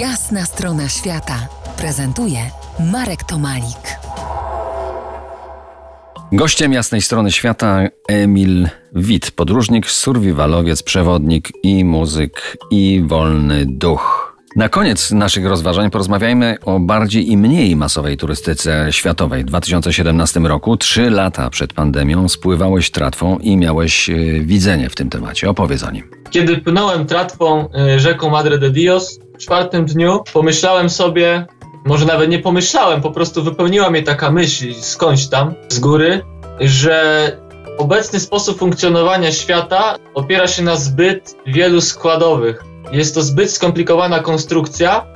Jasna strona świata prezentuje Marek Tomalik. Gościem jasnej strony świata Emil Wit, podróżnik, survivalowiec, przewodnik i muzyk i wolny duch. Na koniec naszych rozważań porozmawiajmy o bardziej i mniej masowej turystyce światowej. W 2017 roku, trzy lata przed pandemią, spływałeś tratwą i miałeś e, widzenie w tym temacie. Opowiedz o nim. Kiedy płynąłem tratwą y, rzeką Madre de Dios, czwartym dniu pomyślałem sobie, może nawet nie pomyślałem, po prostu wypełniła mnie taka myśl skądś tam, z góry, że obecny sposób funkcjonowania świata opiera się na zbyt wielu składowych. Jest to zbyt skomplikowana konstrukcja,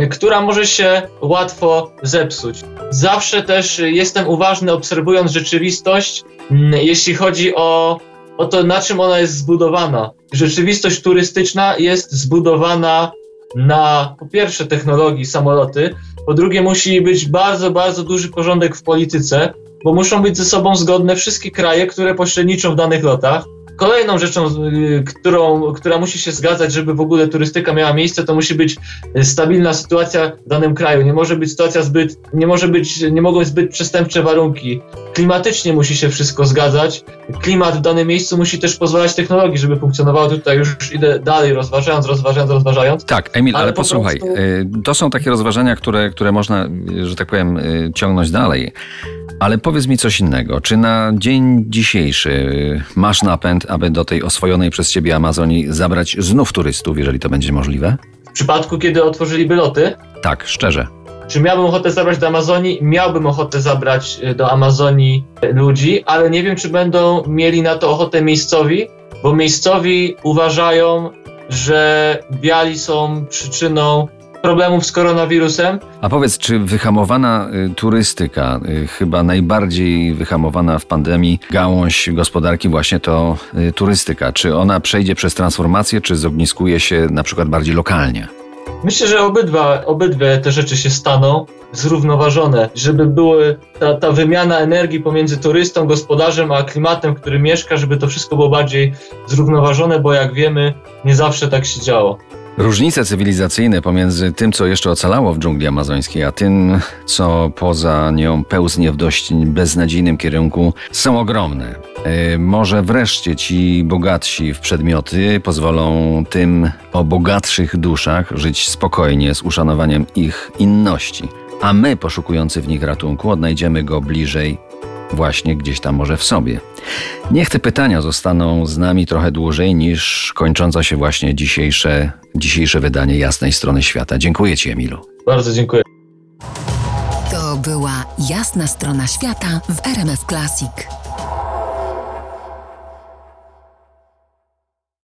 y, która może się łatwo zepsuć. Zawsze też jestem uważny, obserwując rzeczywistość, mm, jeśli chodzi o o to, na czym ona jest zbudowana. Rzeczywistość turystyczna jest zbudowana na po pierwsze technologii samoloty, po drugie musi być bardzo, bardzo duży porządek w polityce, bo muszą być ze sobą zgodne wszystkie kraje, które pośredniczą w danych lotach. Kolejną rzeczą, y, którą, która musi się zgadzać, żeby w ogóle turystyka miała miejsce, to musi być y, stabilna sytuacja w danym kraju. Nie może być sytuacja zbyt, nie może być, nie mogą być zbyt przestępcze warunki. Klimatycznie musi się wszystko zgadzać. Klimat w danym miejscu musi też pozwalać technologii, żeby funkcjonowało. Tutaj już idę dalej, rozważając, rozważając, rozważając. Tak, Emil, ale, Ale po posłuchaj, prostu- y, to są takie rozważania, które, które można, że tak powiem, y, ciągnąć dalej. Ale powiedz mi coś innego. Czy na dzień dzisiejszy masz napęd, aby do tej oswojonej przez ciebie Amazonii zabrać znów turystów, jeżeli to będzie możliwe? W przypadku, kiedy otworzyliby loty, Tak, szczerze. Czy miałbym ochotę zabrać do Amazonii? Miałbym ochotę zabrać y, do Amazonii y, ludzi, ale nie wiem, czy będą mieli na to ochotę miejscowi, bo miejscowi uważają, że biali są przyczyną problemów z koronawirusem. A powiedz, czy wyhamowana y, turystyka, y, chyba najbardziej wyhamowana w pandemii gałąź gospodarki właśnie to y, turystyka, czy ona przejdzie przez transformację, czy zogniskuje się na przykład bardziej lokalnie? Myślę, że obydwa, obydwie te rzeczy się staną zrównoważone, żeby były ta, ta wymiana energii pomiędzy turystą, gospodarzem, a klimatem, w którym mieszka, żeby to wszystko było bardziej zrównoważone, bo jak wiemy, nie zawsze tak się działo. Różnice cywilizacyjne pomiędzy tym, co jeszcze ocalało w dżungli amazońskiej, a tym, co poza nią pełznie w dość beznadziejnym kierunku, są ogromne. E, może wreszcie ci bogatsi w przedmioty pozwolą tym o bogatszych duszach żyć spokojnie z uszanowaniem ich inności, a my, poszukujący w nich ratunku, odnajdziemy go bliżej właśnie gdzieś tam może w sobie. Niech te pytania zostaną z nami trochę dłużej niż kończąca się właśnie dzisiejsze, dzisiejsze wydanie Jasnej Strony Świata. Dziękuję Ci, Emilu. Bardzo dziękuję. To była Jasna strona świata w RMF Classic.